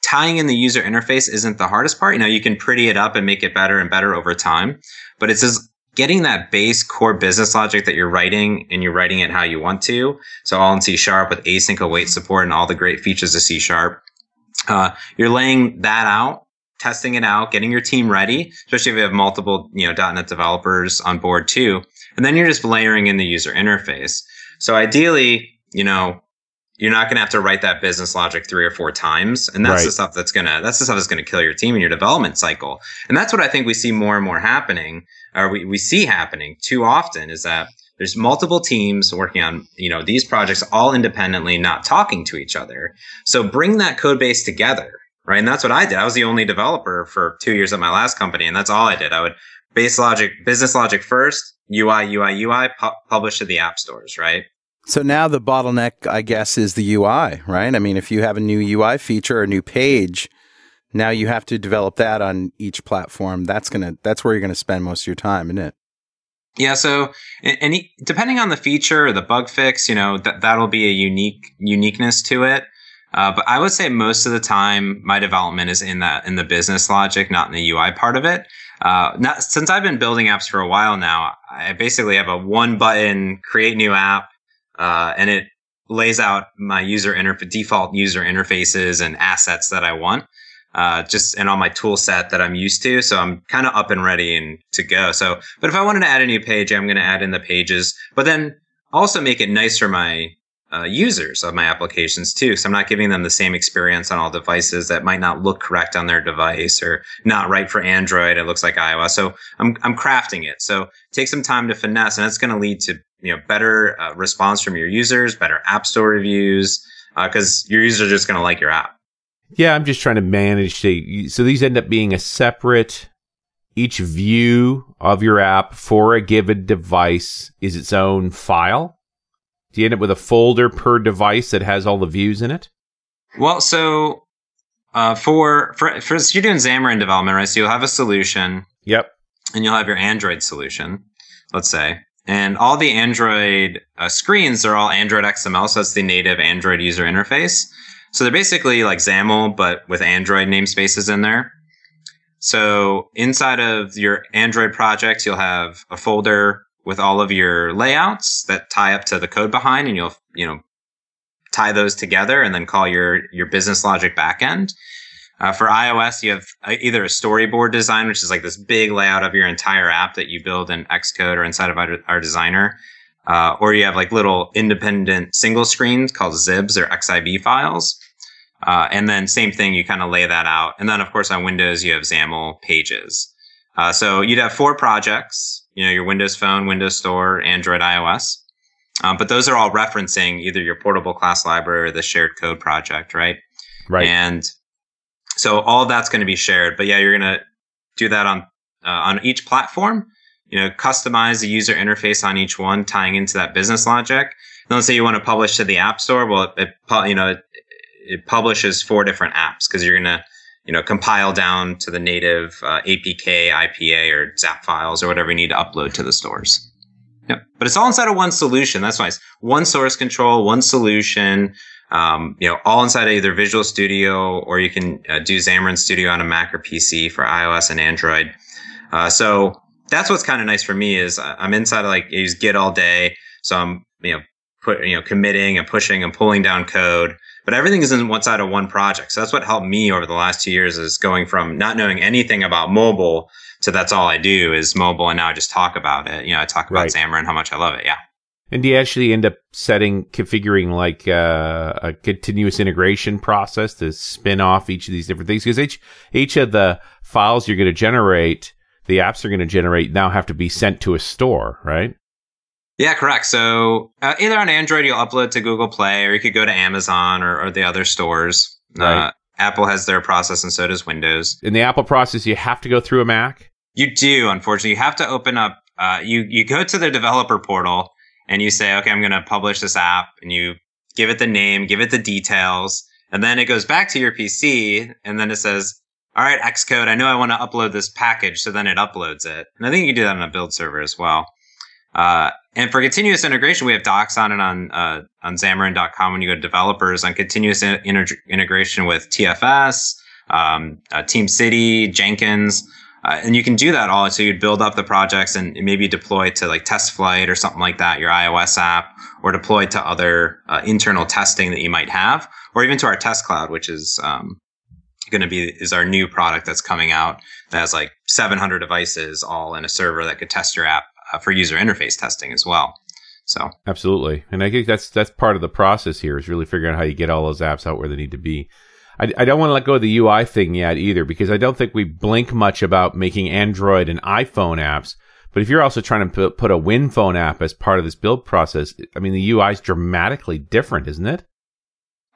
tying in the user interface isn't the hardest part. You know, you can pretty it up and make it better and better over time, but it's just getting that base core business logic that you're writing and you're writing it how you want to. So all in C sharp with async await support and all the great features of C sharp. Uh, you're laying that out, testing it out, getting your team ready, especially if you have multiple, you know, .NET developers on board too. And then you're just layering in the user interface. So ideally, you know, you're not going to have to write that business logic three or four times. And that's Right. the stuff that's going to, that's the stuff that's going to kill your team and your development cycle. And that's what I think we see more and more happening, or we, we see happening too often is that there's multiple teams working on, you know, these projects all independently, not talking to each other. So bring that code base together, right? And that's what I did. I was the only developer for two years at my last company. And that's all I did. I would base logic, business logic first, UI, UI, UI, pu- publish to the app stores, right? So now the bottleneck, I guess, is the UI, right? I mean, if you have a new UI feature or a new page, now you have to develop that on each platform. That's gonna that's where you're gonna spend most of your time, isn't it? Yeah. So, e- depending on the feature or the bug fix, you know, that that'll be a unique uniqueness to it. Uh, but I would say most of the time, my development is in that in the business logic, not in the UI part of it. Uh, since I've been building apps for a while now, I basically have a one button create new app, uh, and it lays out my user interface, default user interfaces and assets that I want uh, just and on my tool set that I'm used to. So I'm kind of up and ready and to go. So, but if I wanted to add a new page, I'm going to add in the pages, but then also make it nice for my uh, users of my applications too. So I'm not giving them the same experience on all devices that might not look correct on their device or not right for Android. It looks like iOS. So I'm, I'm crafting it. So take some time to finesse and it's going to lead to, you know, better uh, response from your users, better app store reviews, because your users are just going to like your app. yeah i'm just trying to manage to so these end up being a separate each view of your app for a given device is its own file do you end up with a folder per device that has all the views in it Well, so uh, for for for so you're doing Xamarin development, right? So you'll have a solution, yep and you'll have your Android solution, let's say, and all the Android uh, screens are all Android XML, so that's the native Android user interface. So they're basically like XAML, but with Android namespaces in there. So inside of your Android projects, you'll have a folder with all of your layouts that tie up to the code behind, and you'll you know tie those together and then call your your business logic backend. Uh, for iOS, you have uh, either a storyboard design, which is like this big layout of your entire app that you build in Xcode or inside of our, our designer, uh, or you have like little independent single screens called XIBs or XIB files. Uh, and then same thing, you kind of lay that out. And then of course on Windows, you have XAML pages. Uh, so you'd have four projects, you know, your Windows Phone, Windows Store, Android, iOS. Um, but those are all referencing either your portable class library or the shared code project, right? Right. And so all of that's going to be shared. But yeah, you're going to do that on uh, on each platform. You know, customize the user interface on each one, tying into that business logic. And let's say you want to publish to the App Store. Well, it, it you know it, it publishes four different apps because you're going to you know compile down to the native uh, APK, IPA, or XAP files or whatever you need to upload to the stores. Yep. But it's all inside of one solution. That's nice. One source control, one solution, um, you know, all inside of either Visual Studio or you can uh, do Xamarin Studio on a Mac or PC for iOS and Android. Uh, so that's what's kind of nice for me is uh, I'm inside of like I use Git all day, so I'm you know put you know committing and pushing and pulling down code, but everything is in one side of one project. So that's what helped me over the last two years is going from not knowing anything about mobile to that's all I do is mobile, and now I just talk about it. You know, I talk about right. Xamarin, how much I love it. Yeah. And do you actually end up setting, configuring like uh, a continuous integration process to spin off each of these different things? Because each each of the files you're going to generate, the apps are going to generate, now have to be sent to a store, right? Yeah, correct. So uh, either on Android, you'll upload to Google Play, or you could go to Amazon or, or the other stores. Right. Uh, Apple has their process, and so does Windows. In the Apple process, you have to go through a Mac. You do, unfortunately. You have to open up. Uh, you you go to the developer portal and you say, okay, I'm going to publish this app, and you give it the name, give it the details, and then it goes back to your PC, and then it says, all right, Xcode, I know I want to upload this package, so then it uploads it. And I think you can do that on a build server as well. Uh, and for continuous integration, we have docs on it on uh, on Xamarin.com when you go to developers on continuous in- integration with TFS, um, uh, TeamCity, Jenkins. Uh, and you can do that all. So you'd build up the projects and maybe deploy to like test flight or something like that, your iOS app, or deploy to other uh, internal testing that you might have, or even to our test cloud, which is um, going to be is our new product that's coming out that has like 700 devices all in a server that could test your app uh, for user interface testing as well. So absolutely, and I think that's that's part of the process here is really figuring out how you get all those apps out where they need to be. I, I don't want to let go of the UI thing yet either because I don't think we blink much about making Android and iPhone apps. But if you're also trying to put, put a WinPhone app as part of this build process, I mean, the UI is dramatically different, isn't it?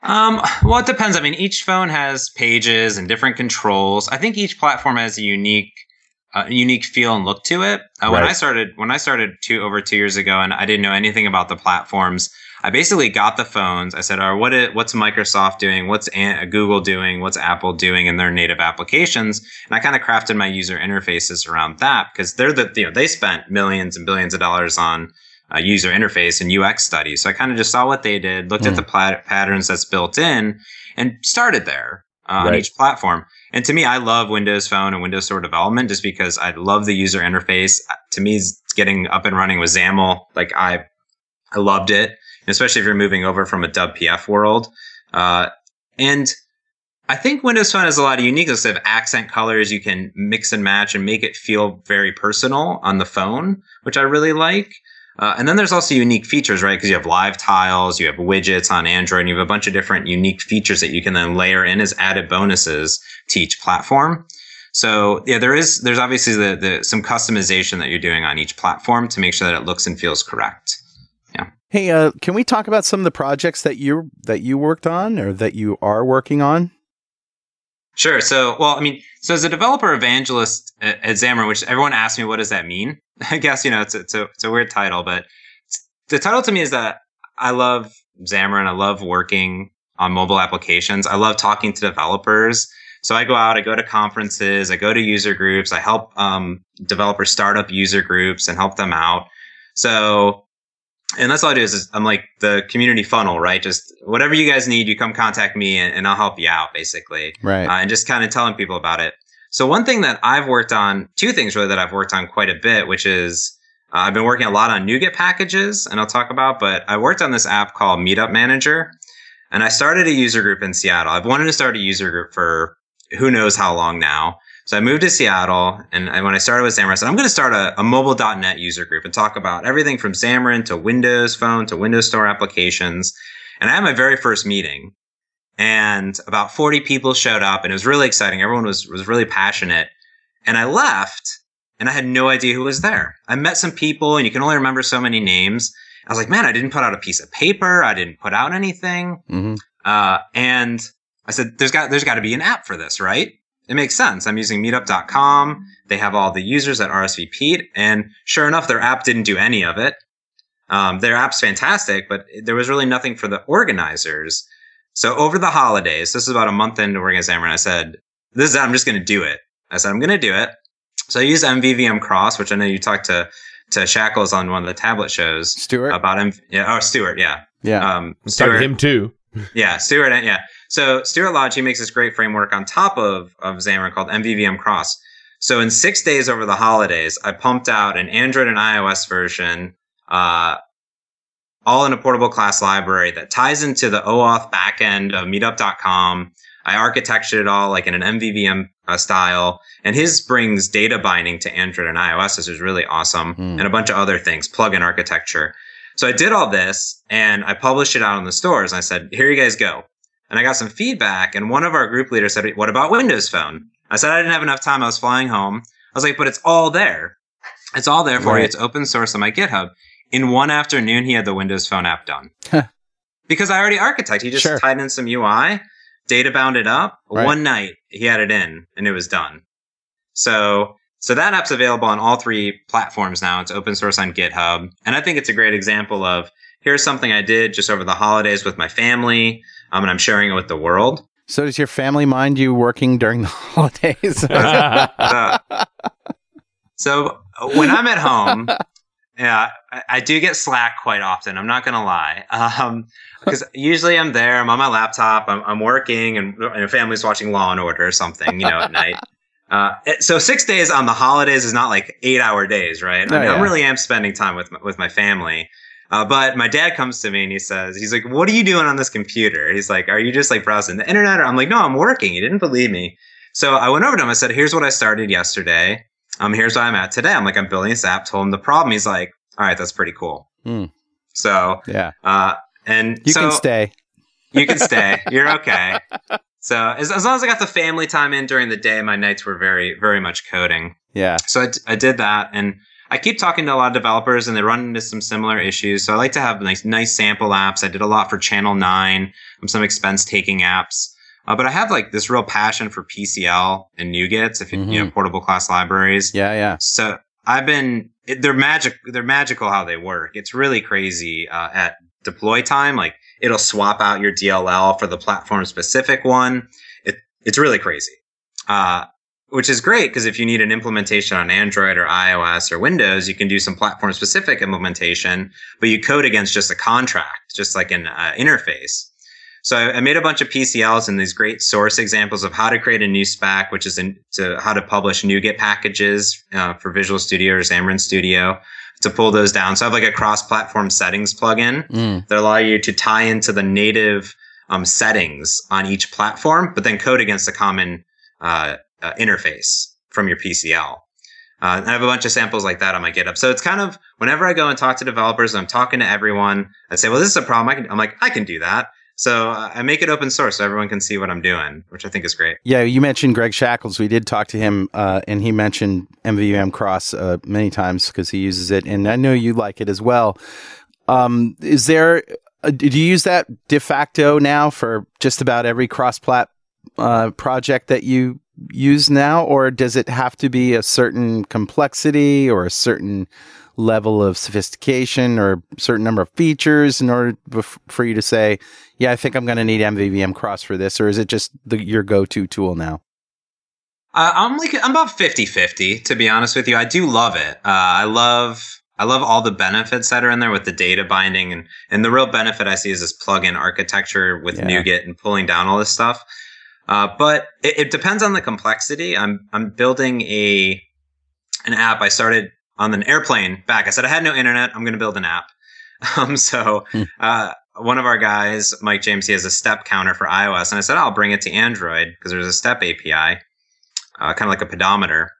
Um, well, it depends. I mean, each phone has pages and different controls. I think each platform has a unique, uh, unique feel and look to it. Uh, right. When I started, when I started two over two years ago, and I didn't know anything about the platforms, I basically got the phones. I said, "All right, what is, what's Microsoft doing? What's Google doing? What's Apple doing in their native applications?" And I kind of crafted my user interfaces around that because they're the you know they spent millions and billions of dollars on uh, user interface and UX studies. So I kind of just saw what they did, looked mm. at the plat- patterns that's built in, and started there uh, right. on each platform. And to me, I love Windows Phone and Windows Store development just because I love the user interface. To me, getting up and running with XAML, like I, I loved it especially if you're moving over from a WPF world. Uh, and I think Windows Phone has a lot of uniqueness of accent colors. You can mix and match and make it feel very personal on the phone, which I really like. Uh, and then there's also unique features, right? Because you have live tiles, you have widgets on Android, and you have a bunch of different unique features that you can then layer in as added bonuses to each platform. So yeah, there is there's obviously the, the some customization that you're doing on each platform to make sure that it looks and feels correct. Yeah. Hey, uh, can we talk about some of the projects that you that you worked on or that you are working on? Sure. So, well, I mean, so as a developer evangelist at, at Xamarin, which everyone asks me, what does that mean? *laughs* I guess you know it's it's a it's a weird title, but the title to me is that I love Xamarin. I love working on mobile applications. I love talking to developers. So I go out, I go to conferences, I go to user groups, I help um, developers start up user groups and help them out. So and that's all I do is, is, I'm like the community funnel, right? Just whatever you guys need, you come contact me and, and I'll help you out basically. Right. Uh, and just kind of telling people about it. So one thing that I've worked on, two things really that I've worked on quite a bit, which is Uh, I've been working a lot on NuGet packages, and I'll talk about. But I worked on this app called Meetup Manager, and I started a user group in Seattle. I've wanted to start a user group for who knows how long now. So I moved to Seattle, and I, when I started with Xamarin, I said I'm going to start a, a mobile.NET user group and talk about everything from Xamarin to Windows Phone to Windows Store applications. And I had my very first meeting, and about 40 people showed up, and it was really exciting. Everyone was was really passionate, and I left, and I had no idea who was there. I met some people, and you can only remember so many names. I was like, man, I didn't put out a piece of paper. I didn't put out anything. hmm Uh, and I said, there's got, there's got to be an app for this, right? It makes sense. I'm using meetup.com. They have all the users that RSVP'd. And sure enough, their app didn't do any of it. Um, their app's fantastic, but there was really nothing for the organizers. So over the holidays, this is about a month into working at Xamarin, I said, this is, I'm just going to do it. I said, I'm going to do it. So I used MVVM Cross, which I know you talked to, to Shackles on one of the tablet shows Stuart. about him. Yeah. Oh, Stuart. Yeah. yeah. Um, Talk to Stuart, him too. yeah, Stuart. Yeah. So Stuart Lodge, he makes this great framework on top of, of Xamarin called MVVM Cross. So in six days over the holidays, I pumped out an Android and iOS version, uh, all in a portable class library that ties into the OAuth backend of meetup.com. I architectured it all like in an MVVM uh, style. And his brings data binding to Android and iOS, This is really awesome, Hmm. and a bunch of other things, plugin architecture. So I did all this and I published it out on the stores. I said, here you guys go. And I got some feedback. And one of our group leaders said, what about Windows Phone? I said, I didn't have enough time. I was flying home. I was like, but it's all there. It's all there for Right. you. It's open source on my GitHub. In one afternoon, he had the Windows Phone app done. because I already architect. He just Sure. tied in some UI, data bound it up. Right. One night he had it in and it was done. So, so that app's available on all three platforms now. It's open source on GitHub. And I think it's a great example of here's something I did just over the holidays with my family. Um, and I'm sharing it with the world. so does your family mind you working during the *laughs* holidays? Uh, *laughs* so when I'm at home, *laughs* yeah, I, I do get Slack quite often. I'm not gonna lie, because usually I'm there. I'm on my laptop. I'm, I'm working, and, and family's watching Law and Order or something, you know, at night. Uh, so six days on the holidays is not like eight hour days, right? I Oh, mean, I yeah. really am spending time with my, with my family. Uh, but my dad comes to me and he says, he's like, what are you doing on this computer? He's like, are you just like browsing the internet? Or I'm like, no, I'm working. He didn't believe me. So I went over to him. I said, here's what I started yesterday. Um, here's where I'm at today. I'm like, I'm building this app. Told him the problem. He's like, all right, that's pretty cool. Hmm. So, yeah. uh, and You so can stay. you can stay. *laughs* You're okay. So as, as long as I got the family time in during the day, my nights were very, very much coding. Yeah. So I, I did that, and I keep talking to a lot of developers, and they run into some similar issues. So I like to have nice, nice sample apps. I did a lot for Channel Nine, um, some expense taking apps. Uh, but I have like this real passion for PCL and NuGets, if you, you know, portable class libraries. Yeah. Yeah. So I've been, it, they're magic, they're magical how they work. It's really crazy uh, at deploy time. Like it'll swap out your DLL for the platform specific one. It, it's really crazy. Uh, which is great because if you need an implementation on Android or iOS or Windows, you can do some platform specific implementation, but you code against just a contract, just like an uh, interface. So I I made a bunch of PCLs and these great source examples of how to create a nuspec, which is in, to how to publish NuGet packages uh, for Visual Studio or Xamarin Studio to pull those down. So I have like a cross-platform settings plugin Mm. that allow you to tie into the native um, settings on each platform, but then code against a common uh, uh, interface from your PCL. Uh, I have a bunch of samples like that on my GitHub. So it's kind of whenever I go and talk to developers, I'm talking to everyone. I say, "Well, this is a problem." I can, I'm like, "I can do that." So uh, I make it open source so everyone can see what I'm doing, which I think is great. Yeah, you mentioned Greg Shackles. We did talk to him, uh, and he mentioned MVVM Cross uh, many times because he uses it, and I know you like it as well. Um, is there? Uh, do you use that de facto now for just about every cross-plat uh, project that you use now, or does it have to be a certain complexity or a certain level of sophistication or a certain number of features in order bef- for you to say, yeah, I think I'm going to need MVVM Cross for this, or is it just the, your go-to tool now? Uh, I'm like I'm about 50-50 to be honest with you. I do love it. Uh, I love I love all the benefits that are in there with the data binding and and the real benefit I see is this plugin architecture with Yeah. NuGet and pulling down all this stuff. Uh, but it, it depends on the complexity. I'm I'm building a an app. I started on an airplane back. I said I had no internet. I'm going to build an app. *laughs* Um, so Hmm. uh, one of our guys, Mike James, he has a step counter for iOS, and I said I'll bring it to Android because there's a step API, uh, kind of like a pedometer,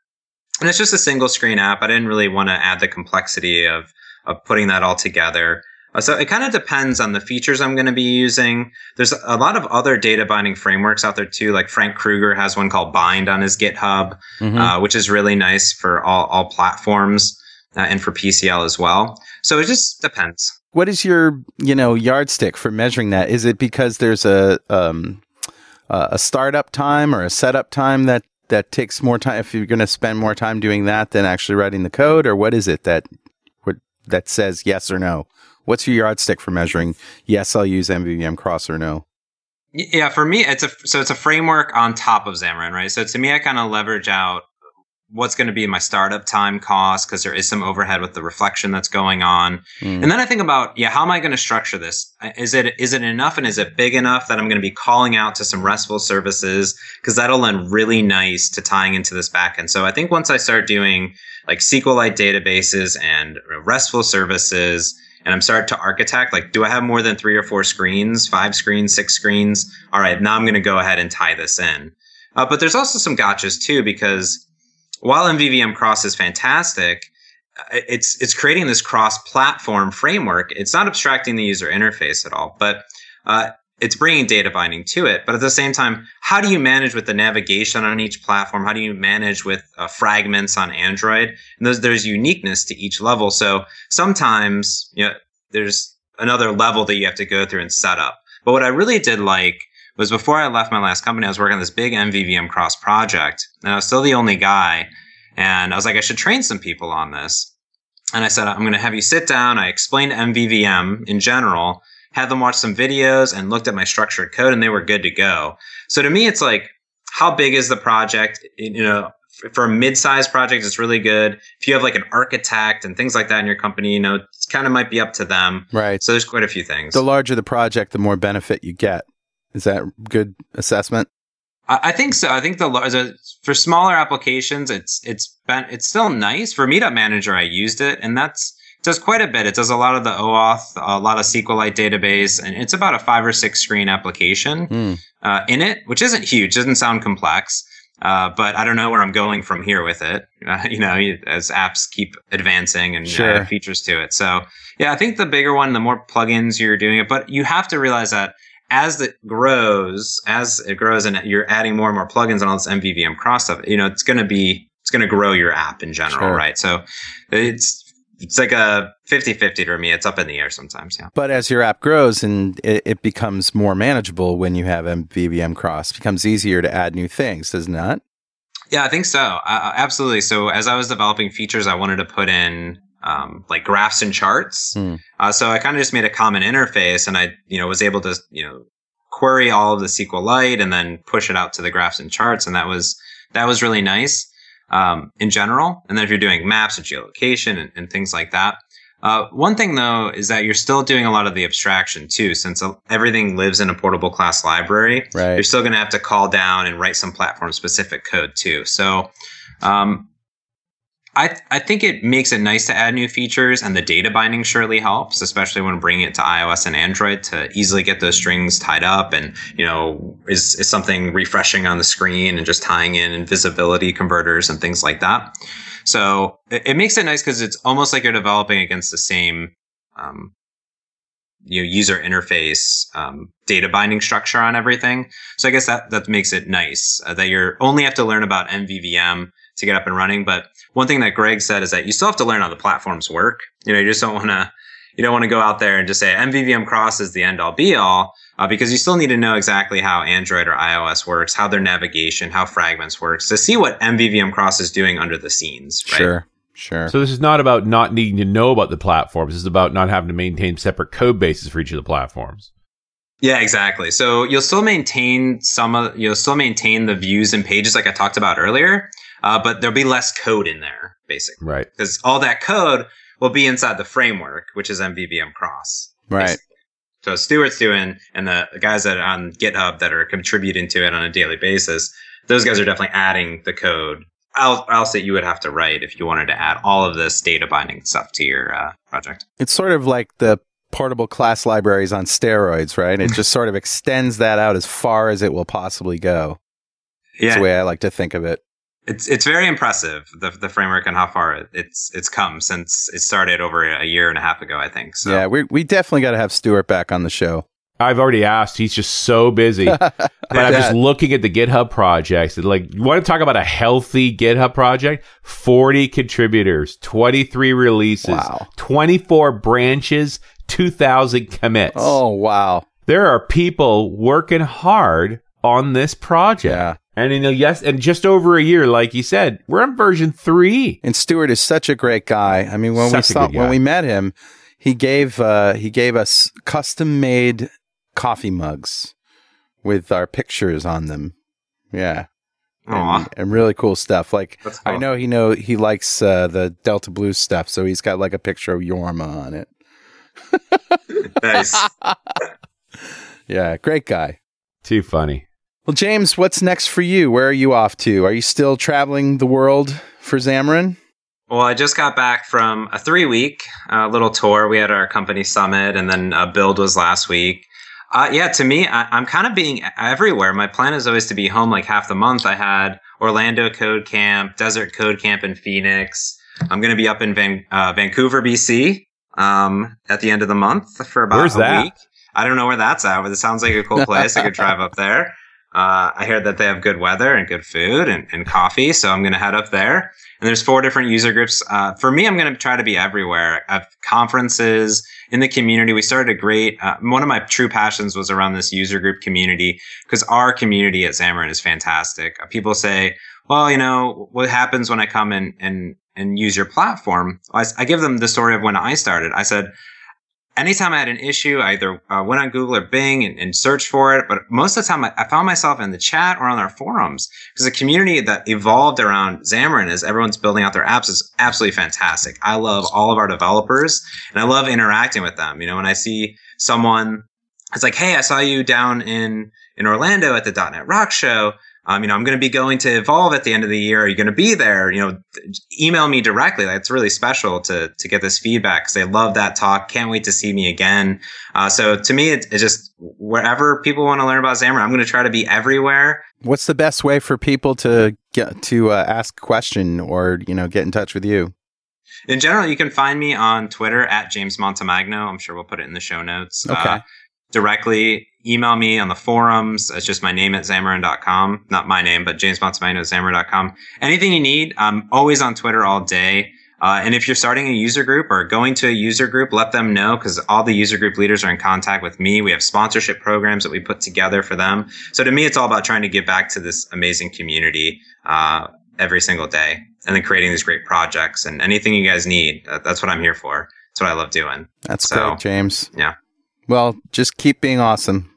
and it's just a single screen app. I didn't really want to add the complexity of of putting that all together. Uh, so it kind of depends on the features I'm going to be using. There's a lot of other data binding frameworks out there too. Like Frank Krueger has one called Bind on his GitHub, Mhm. uh, which is really nice for all, all platforms uh, and for PCL as well. So it just depends. what is your you know yardstick for measuring that? Is it because there's a um, a startup time or a setup time that that takes more time? If you're going to spend more time doing that than actually writing the code, or what is it that what that says yes or no? What's your yardstick for measuring? Yes, I'll use MVVM cross or no. Yeah, for me, it's a so it's a framework on top of Xamarin, right? So to me, I kind of leverage out what's going to be my startup time cost because there is some overhead with the reflection that's going on, Mm. and then I think about yeah, how am I going to structure this? Is it is it enough and is it big enough that I'm going to be calling out to some RESTful services because that'll lend really nice to tying into this backend. So I think once I start doing like SQLite databases and RESTful services and I'm starting to architect, like, do I have more than three or four screens, five screens, six screens? All right, now I'm going to go ahead and tie this in. Uh, but there's also some gotchas too, because while MVVM Cross is fantastic, uh, it's it's creating this cross-platform framework. It's not abstracting the user interface at all, but uh, it's bringing data binding to it. But at the same time, how do you manage with the navigation on each platform? How do you manage with uh, fragments on Android? And there's, there's uniqueness to each level. So sometimes, you know, there's another level that you have to go through and set up. But what I really did like was before I left my last company, I was working on this big MVVM cross project, and I was still the only guy. And I was like, I should train some people on this. And I said, I'm going to have you sit down. I explained MVVM in general, had them watch some videos, and looked at my structured code, and they were good to go. So to me, it's like, how big is the project? You know, for a mid-sized project, it's really good. If you have like an architect and things like that in your company, you know, it kind of might be up to them. Right. So there's quite a few things. The larger the project, the more benefit you get. Is that good assessment? I I think so. I think the the- for smaller applications, it's it's been it's still nice. For Meetup Manager, I used it, and that's does quite a bit. It does a lot of the OAuth, a lot of SQLite database, and it's about a five or six screen application Hmm. uh, in it, which isn't huge. Doesn't sound complex, uh, but I don't know where I'm going from here with it. Uh, *laughs* you know, as apps keep advancing and Sure. add features to it. So yeah, I think the bigger one, the more plugins you're doing it, but you have to realize that as it grows, as it grows and you're adding more and more plugins and all this MVVM cross stuff, you know, it's going to be, it's going to grow your app in general, Sure. right? So it's, it's like a 50 50 to me. It's up in the air sometimes. Yeah. But as your app grows and it, it becomes more manageable when you have MVVM cross, it becomes easier to add new things, does it not? Yeah, I think so. Uh, absolutely. So as I was developing features, I wanted to put in um, like graphs and charts. Hmm. Uh, so I kind of just made a common interface, and I, you know, was able to, you know, query all of the SQLite and then push it out to the graphs and charts, and that was that was really nice um, in general. And then if you're doing maps and geolocation and, and things like that. Uh, one thing though is that you're still doing a lot of the abstraction too, since uh, everything lives in a portable class library Right. you're still going to have to call down and write some platform specific code too. So, um, I I think it makes it nice to add new features, and the data binding surely helps, especially when bringing it to iOS and Android to easily get those strings tied up, and you know is is something refreshing on the screen and just tying in invisibility converters and things like that. So it, it makes it nice because it's almost like you're developing against the same um, you know user interface um, data binding structure on everything. So I guess that that makes it nice uh, that you're only have to learn about MVVM to get up and running. But one thing that Greg said is that you still have to learn how the platforms work. You know, you just don't want to you don't want to go out there and just say MVVM cross is the end all be all. Uh, because you still need to know exactly how Android or iOS works, how their navigation, how fragments works to see what MVVM cross is doing under the scenes. Right? Sure. Sure. So this is not about not needing to know about the platforms. This is about not having to maintain separate code bases for each of the platforms. Yeah, exactly. So you'll still maintain some of you'll still maintain the views and pages like I talked about earlier, uh, but there'll be less code in there basically Right. because all that code will be inside the framework, which is MVVM cross. right. basically. So Stuart's doing, and the guys that are on GitHub that are contributing to it on a daily basis, those guys are definitely adding the code else, else that you would have to write if you wanted to add all of this data binding stuff to your uh, project. It's sort of like the portable class libraries on steroids, right? It just sort of extends that out as far as it will possibly go. That's Yeah, the way I like to think of it. It's it's very impressive the the framework and how far it, it's it's come since it started over a year and a half ago, I think. So Yeah, we we definitely got to have Stuart back on the show. I've already asked. He's just so busy. *laughs* but I'm just looking at the GitHub projects. Like, you want to talk about a healthy GitHub project? 40 contributors, 23 releases, Wow. 24 branches, 2,000 commits. Oh wow, There are people working hard on this project. yeah. And you know, yes, and just over a year, like you said, we're on version three. And Stuart is such a great guy. I mean, when Such we saw when we met him, he gave uh, he gave us custom made coffee mugs with our pictures on them. Yeah, and, and really cool stuff. Like that's I know he know he likes uh, the Delta Blues stuff, so he's got like a picture of Jorma on it. nice. *laughs* Yeah, great guy. Too funny. Well, James, what's next for you? Where are you off to? Are you still traveling the world for Xamarin? Well, I just got back from a three week uh, little tour. We had our company summit, and then a build was last week. Uh, yeah, to me, I, I'm kind of being everywhere. My plan is always to be home like half the month. I had Orlando Code Camp, Desert Code Camp in Phoenix. I'm going to be up in Van, uh, Vancouver, BC, um, at the end of the month for about Where's a that? week. I don't know where that's at, but it sounds like a cool place. I could drive up there. *laughs* Uh, I heard that they have good weather and good food and, and coffee, so I'm going to head up there. And there's four different user groups. Uh, for me, I'm going to try to be everywhere. At conferences, in the community. We started a great, uh, one of my true passions was around this user group community because our community at Xamarin is fantastic. Uh, people say, well, you know, what happens when I come and, and, and use your platform? I, I give them the story of when I started. I said, anytime I had an issue, I either uh, went on Google or Bing and, and searched for it. But most of the time, I, I found myself in the chat or on our forums because the community that evolved around Xamarin as everyone's building out their apps is absolutely fantastic. I love all of our developers and I love interacting with them. You know, when I see someone, it's like, hey, I saw you down in in Orlando at the .NET Rock Show. Um, you know, I'm going to be going to Evolve at the end of the year. Are you going to be there? You know, email me directly. Like, it's really special to to get this feedback because they love that talk. Can't wait to see me again. Uh, so to me, it, it's just wherever people want to learn about Xamarin, I'm going to try to be everywhere. What's the best way for people to get to uh, ask a question or you know get in touch with you? In general, you can find me on Twitter at James Montemagno. I'm sure we'll put it in the show notes. Okay. Uh, directly email me on the forums. It's just my name at Xamarin.com. Not my name, but James Montemagno at Xamarin.com. Anything you need, I'm always on Twitter all day. Uh, and if you're starting a user group or going to a user group, let them know because all the user group leaders are in contact with me. We have sponsorship programs that we put together for them. So to me, it's all about trying to give back to this amazing community uh, every single day and then creating these great projects and anything you guys need. That's what I'm here for. That's what I love doing. That's So, great, James. yeah. Well, just keep being awesome.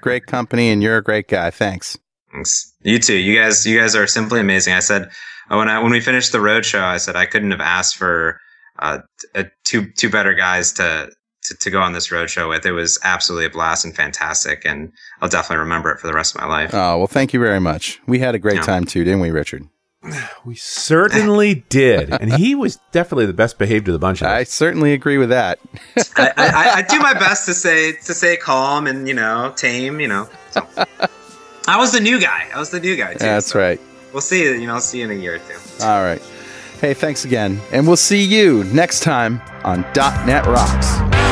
great company, and you're a great guy. Thanks. Thanks. You too. You guys, you guys are simply amazing. I said uh, when I when we finished the road show, I said I couldn't have asked for uh, t- uh, two two better guys to, to to go on this road show with. It was absolutely a blast and fantastic, and I'll definitely remember it for the rest of my life. Oh well, thank you very much. We had a great Yeah. time too, didn't we, Richard? *sighs* We certainly did. And he was definitely the best behaved of the bunch of us. I certainly agree with that. *laughs* I, I, I do my best to say to say calm and you know tame. You know, so. I was the new guy. I was the new guy too. That's so right. We'll see. You know, I'll see you in a year or two. All right. Hey, thanks again, and we'll see you next time on .NET Rocks.